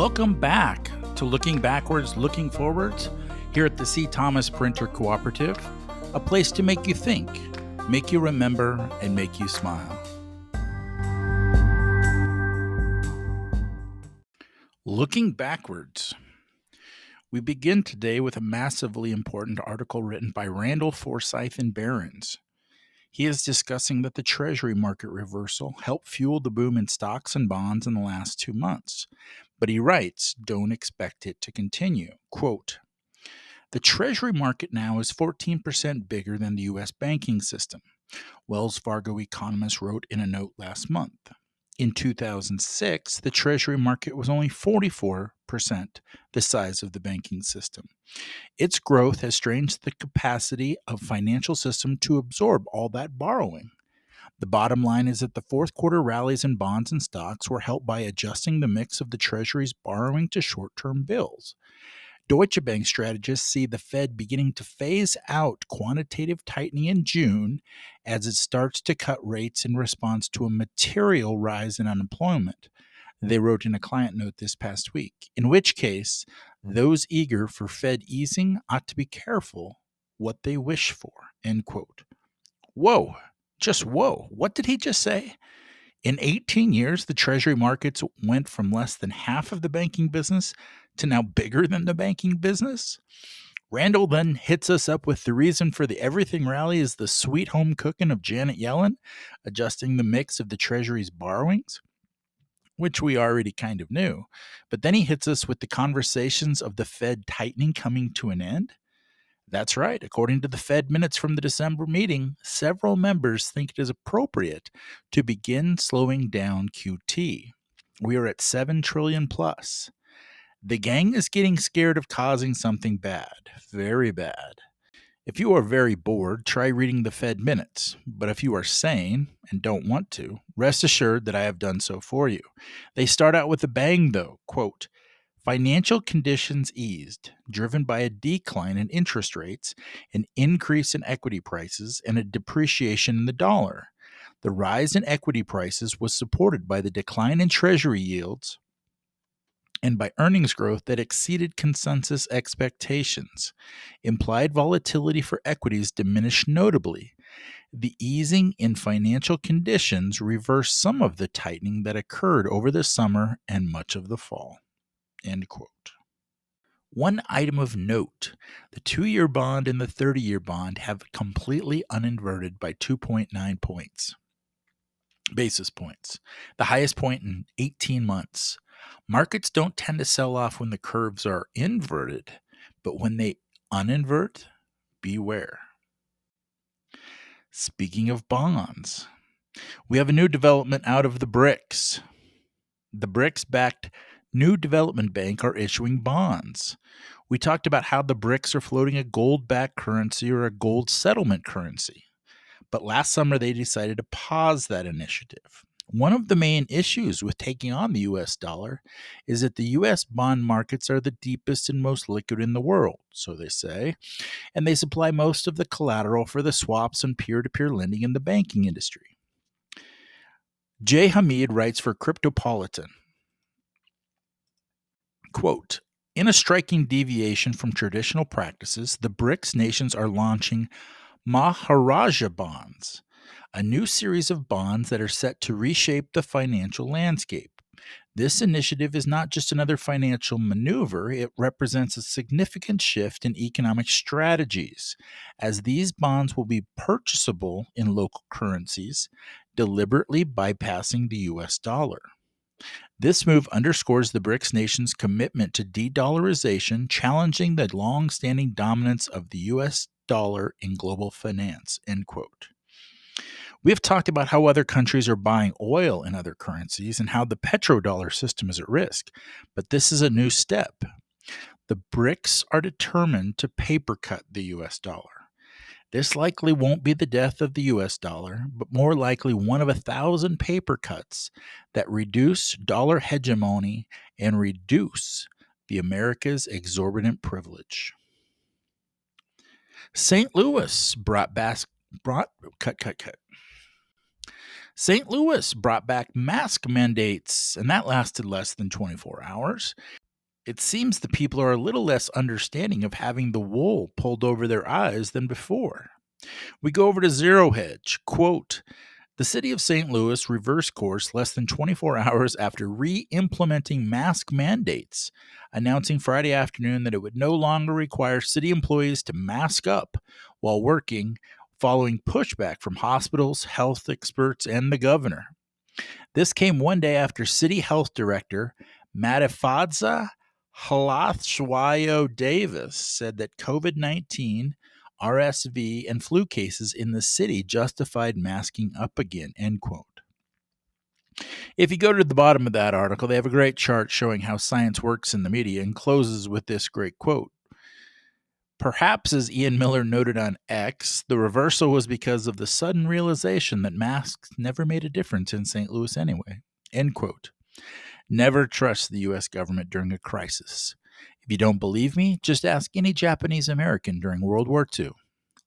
Welcome back to Looking Backwards, Looking Forwards here at the C. Thomas Printer Cooperative, a place to make you think, make you remember, and make you smile. Looking backwards. We begin today with a massively important article written by Randall Forsyth and Barron's. He is discussing that the Treasury market reversal helped fuel the boom in stocks and bonds in the last two months. But he writes, don't expect it to continue. Quote, the Treasury market now is 14% bigger than the U.S. banking system, Wells Fargo economist wrote in a note last month. In 2006, the Treasury market was only 44% the size of the banking system. Its growth has strained the capacity of financial system to absorb all that borrowing. The bottom line is that the fourth quarter rallies in bonds and stocks were helped by adjusting the mix of the Treasury's borrowing to short term bills. Deutsche Bank strategists see the Fed beginning to phase out quantitative tightening in June as it starts to cut rates in response to a material rise in unemployment. They wrote in a client note this past week, in which case, those eager for Fed easing ought to be careful what they wish for. End quote. Whoa, just whoa. What did he just say? In 18 years, the Treasury markets went from less than half of the banking business to now bigger than the banking business. Randall then hits us up with the reason for the everything rally is the sweet home cooking of Janet Yellen, adjusting the mix of the Treasury's borrowings, which we already kind of knew. But then he hits us with the conversations of the Fed tightening coming to an end. That's right. According to the Fed minutes from the December meeting, several members think it is appropriate to begin slowing down QT. We are at 7 trillion plus. The gang is getting scared of causing something bad, very bad. If you are very bored, try reading the Fed minutes. But if you are sane and don't want to, rest assured that I have done so for you. They start out with a bang, though. Quote, Financial conditions eased, driven by a decline in interest rates, an increase in equity prices, and a depreciation in the dollar. The rise in equity prices was supported by the decline in treasury yields and by earnings growth that exceeded consensus expectations. Implied volatility for equities diminished notably. The easing in financial conditions reversed some of the tightening that occurred over the summer and much of the fall. One item of note the two year bond and the 30 year bond have completely uninverted by 2.9 points, basis points, the highest point in 18 months. Markets don't tend to sell off when the curves are inverted, but when they uninvert, beware. Speaking of bonds, we have a new development out of the BRICS. The BRICS backed New Development Bank are issuing bonds. We talked about how the BRICS are floating a gold backed currency or a gold settlement currency. But last summer, they decided to pause that initiative. One of the main issues with taking on the US dollar is that the US bond markets are the deepest and most liquid in the world, so they say, and they supply most of the collateral for the swaps and peer to peer lending in the banking industry. Jai Hamid writes for Cryptopolitan Quote In a striking deviation from traditional practices, the BRICS nations are launching Maharaja bonds, a new series of bonds that are set to reshape the financial landscape. This initiative is not just another financial maneuver, it represents a significant shift in economic strategies, as these bonds will be purchasable in local currencies, deliberately bypassing the US dollar. This move underscores the BRICS nations' commitment to de dollarization, challenging the long standing dominance of the US dollar in global finance. End quote. We have talked about how other countries are buying oil in other currencies and how the petrodollar system is at risk, but this is a new step. The BRICS are determined to paper cut the US dollar. This likely won't be the death of the US dollar, but more likely one of a thousand paper cuts that reduce dollar hegemony and reduce the America's exorbitant privilege. St. Louis brought, brought cut cut cut. St. Louis brought back mask mandates, and that lasted less than 24 hours. It seems the people are a little less understanding of having the wool pulled over their eyes than before. We go over to Zero Hedge. Quote, the city of St. Louis reversed course less than 24 hours after re implementing mask mandates, announcing Friday afternoon that it would no longer require city employees to mask up while working, following pushback from hospitals, health experts, and the governor. This came one day after City Health Director Madhifadza Hlatshwayo Davis said that COVID 19 RSV, and flu cases in the city justified masking up again, end quote. If you go to the bottom of that article, they have a great chart showing how science works in the media and closes with this great quote. Perhaps, as Ian Miller noted on X, the reversal was because of the sudden realization that masks never made a difference in St. Louis anyway. End quote. Never trust the U.S. government during a crisis. If you don't believe me, just ask any Japanese American during World War II.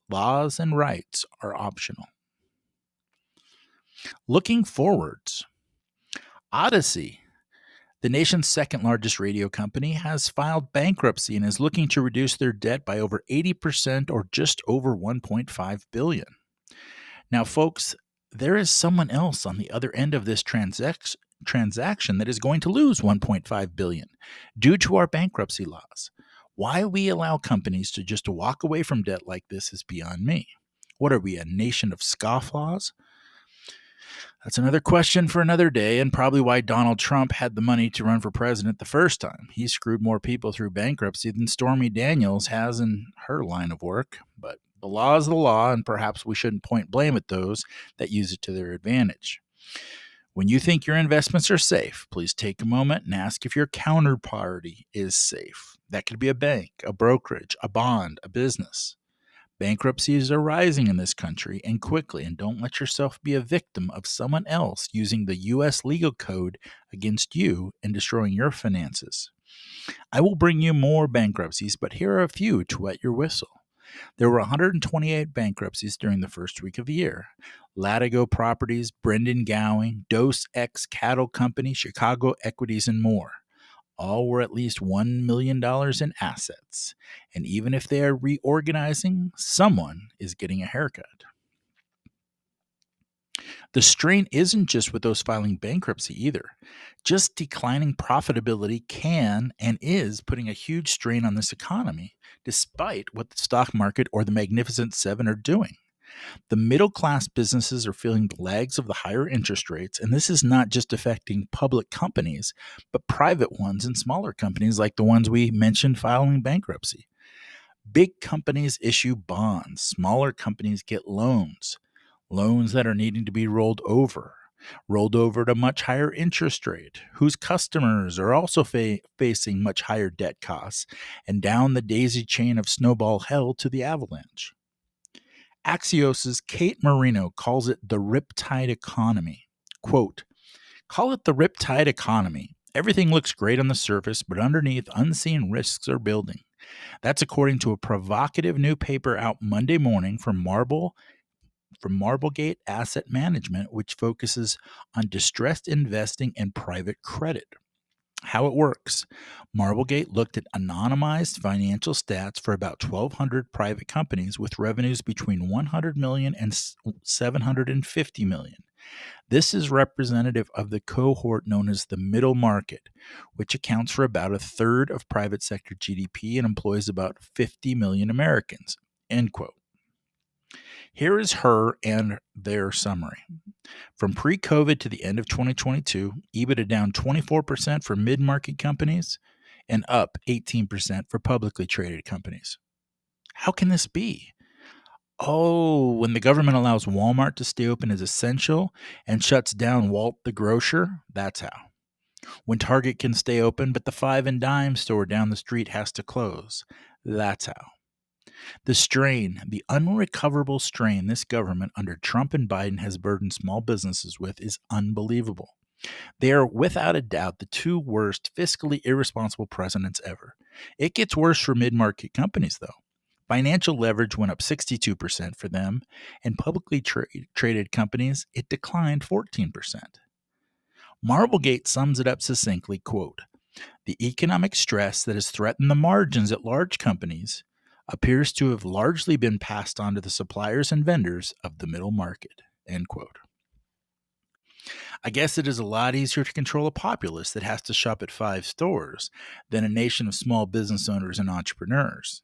Laws and rights are optional. Looking forwards, Audacy, the nation's second largest radio company, has filed bankruptcy and is looking to reduce their debt by over 80% or just over 1.5 billion. Now, folks, there is someone else on the other end of this transaction transaction that is going to lose 1.5 billion due to our bankruptcy laws. Why we allow companies to just walk away from debt like this is beyond me. What are we, a nation of scofflaws? That's another question for another day, and probably why Donald Trump had the money to run for president the first time. He screwed more people through bankruptcy than Stormy Daniels has in her line of work. But the law is the law, and perhaps we shouldn't point blame at those that use it to their advantage. When you think your investments are safe, please take a moment and ask if your counterparty is safe. That could be a bank, a brokerage, a bond, a business. Bankruptcies are rising in this country and quickly, and don't let yourself be a victim of someone else using the U.S. legal code against you and destroying your finances. I will bring you more bankruptcies, but here are a few to wet your whistle. There were 128 bankruptcies during the first week of the year. Latigo Properties, Brendan Gowing, Dos X Cattle Company, Chicago Equities, and more. All were at least $1 million in assets. And even if they are reorganizing, someone is getting a haircut. The strain isn't just with those filing bankruptcy either. Just declining profitability can and is putting a huge strain on this economy, despite what the stock market or the Magnificent Seven are doing. The middle class businesses are feeling the lags of the higher interest rates, and this is not just affecting public companies, but private ones and smaller companies like the ones we mentioned filing bankruptcy. Big companies issue bonds, smaller companies get loans, loans that are needing to be rolled over, rolled over at a much higher interest rate, whose customers are also fa- facing much higher debt costs, and down the daisy chain of snowball hell to the avalanche. Axios's Kate Marino calls it the riptide economy. Quote, call it the riptide economy. Everything looks great on the surface, but underneath, unseen risks are building. That's according to a provocative new paper out Monday morning from Marble from Marblegate Asset Management, which focuses on distressed investing and private credit how it works. Marblegate looked at anonymized financial stats for about 1200 private companies with revenues between 100 million and 750 million. This is representative of the cohort known as the middle market, which accounts for about a third of private sector GDP and employs about 50 million Americans. End quote. Here is her and their summary. From pre COVID to the end of 2022, EBITDA down 24% for mid market companies and up 18% for publicly traded companies. How can this be? Oh, when the government allows Walmart to stay open as essential and shuts down Walt the grocer, that's how. When Target can stay open, but the five and dime store down the street has to close, that's how. The strain, the unrecoverable strain this government under Trump and Biden has burdened small businesses with is unbelievable. They are without a doubt the two worst fiscally irresponsible presidents ever. It gets worse for mid market companies, though. Financial leverage went up 62% for them, and publicly tra- traded companies, it declined 14%. Marblegate sums it up succinctly, quote, "The economic stress that has threatened the margins at large companies appears to have largely been passed on to the suppliers and vendors of the middle market." End quote. I guess it is a lot easier to control a populace that has to shop at five stores than a nation of small business owners and entrepreneurs.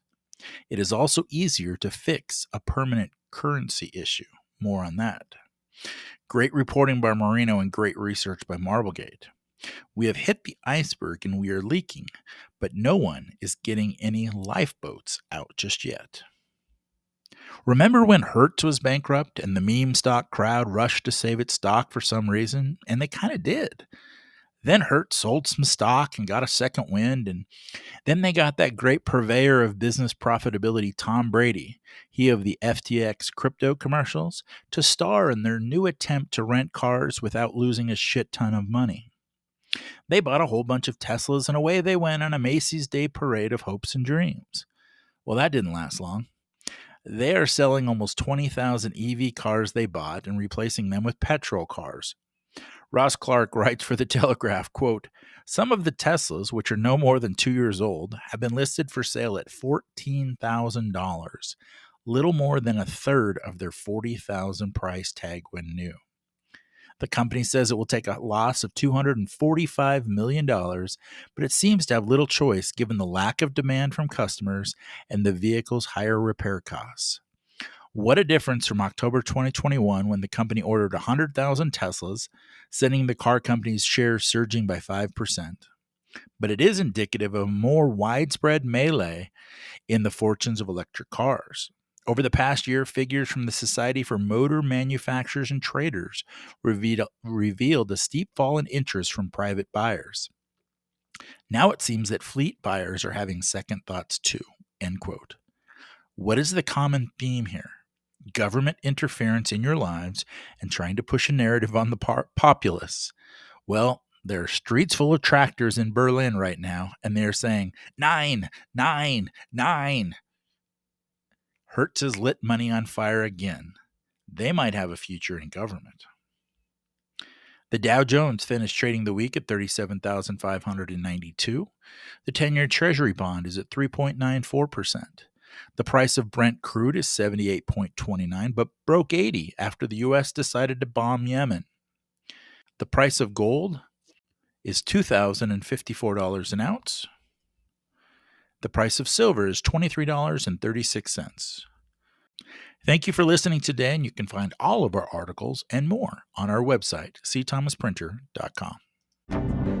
It is also easier to fix a permanent currency issue. More on that. Great reporting by Marino and great research by Marblegate. We have hit the iceberg and we are leaking, but no one is getting any lifeboats out just yet. Remember when Hertz was bankrupt and the meme stock crowd rushed to save its stock for some reason? And they kind of did. Then Hertz sold some stock and got a second wind. And then they got that great purveyor of business profitability, Tom Brady, he of the FTX crypto commercials, to star in their new attempt to rent cars without losing a shit ton of money. They bought a whole bunch of Teslas and away they went on a Macy's Day parade of hopes and dreams. Well, that didn't last long. They are selling almost 20,000 EV cars they bought and replacing them with petrol cars. Ross Clark writes for the Telegraph, quote, "Some of the Teslas, which are no more than 2 years old, have been listed for sale at $14,000, little more than a third of their 40,000 price tag when new." The company says it will take a loss of $245 million, but it seems to have little choice given the lack of demand from customers and the vehicle's higher repair costs. What a difference from October 2021 when the company ordered 100,000 Teslas, sending the car company's shares surging by 5%. But it is indicative of a more widespread melee in the fortunes of electric cars. Over the past year, figures from the Society for Motor Manufacturers and Traders revealed, revealed a steep fall in interest from private buyers. Now it seems that fleet buyers are having second thoughts too. End quote. What is the common theme here? Government interference in your lives and trying to push a narrative on the par- populace. Well, there are streets full of tractors in Berlin right now, and they're saying, nine, nine, nine. Hertz has lit money on fire again. They might have a future in government. The Dow Jones finished trading the week at 37,592. The 10 year Treasury bond is at 3.94%. The price of Brent crude is 78.29, but broke 80 after the U.S. decided to bomb Yemen. The price of gold is $2,054 an ounce. The price of silver is $23.36. Thank you for listening today, and you can find all of our articles and more on our website, cthomasprinter.com.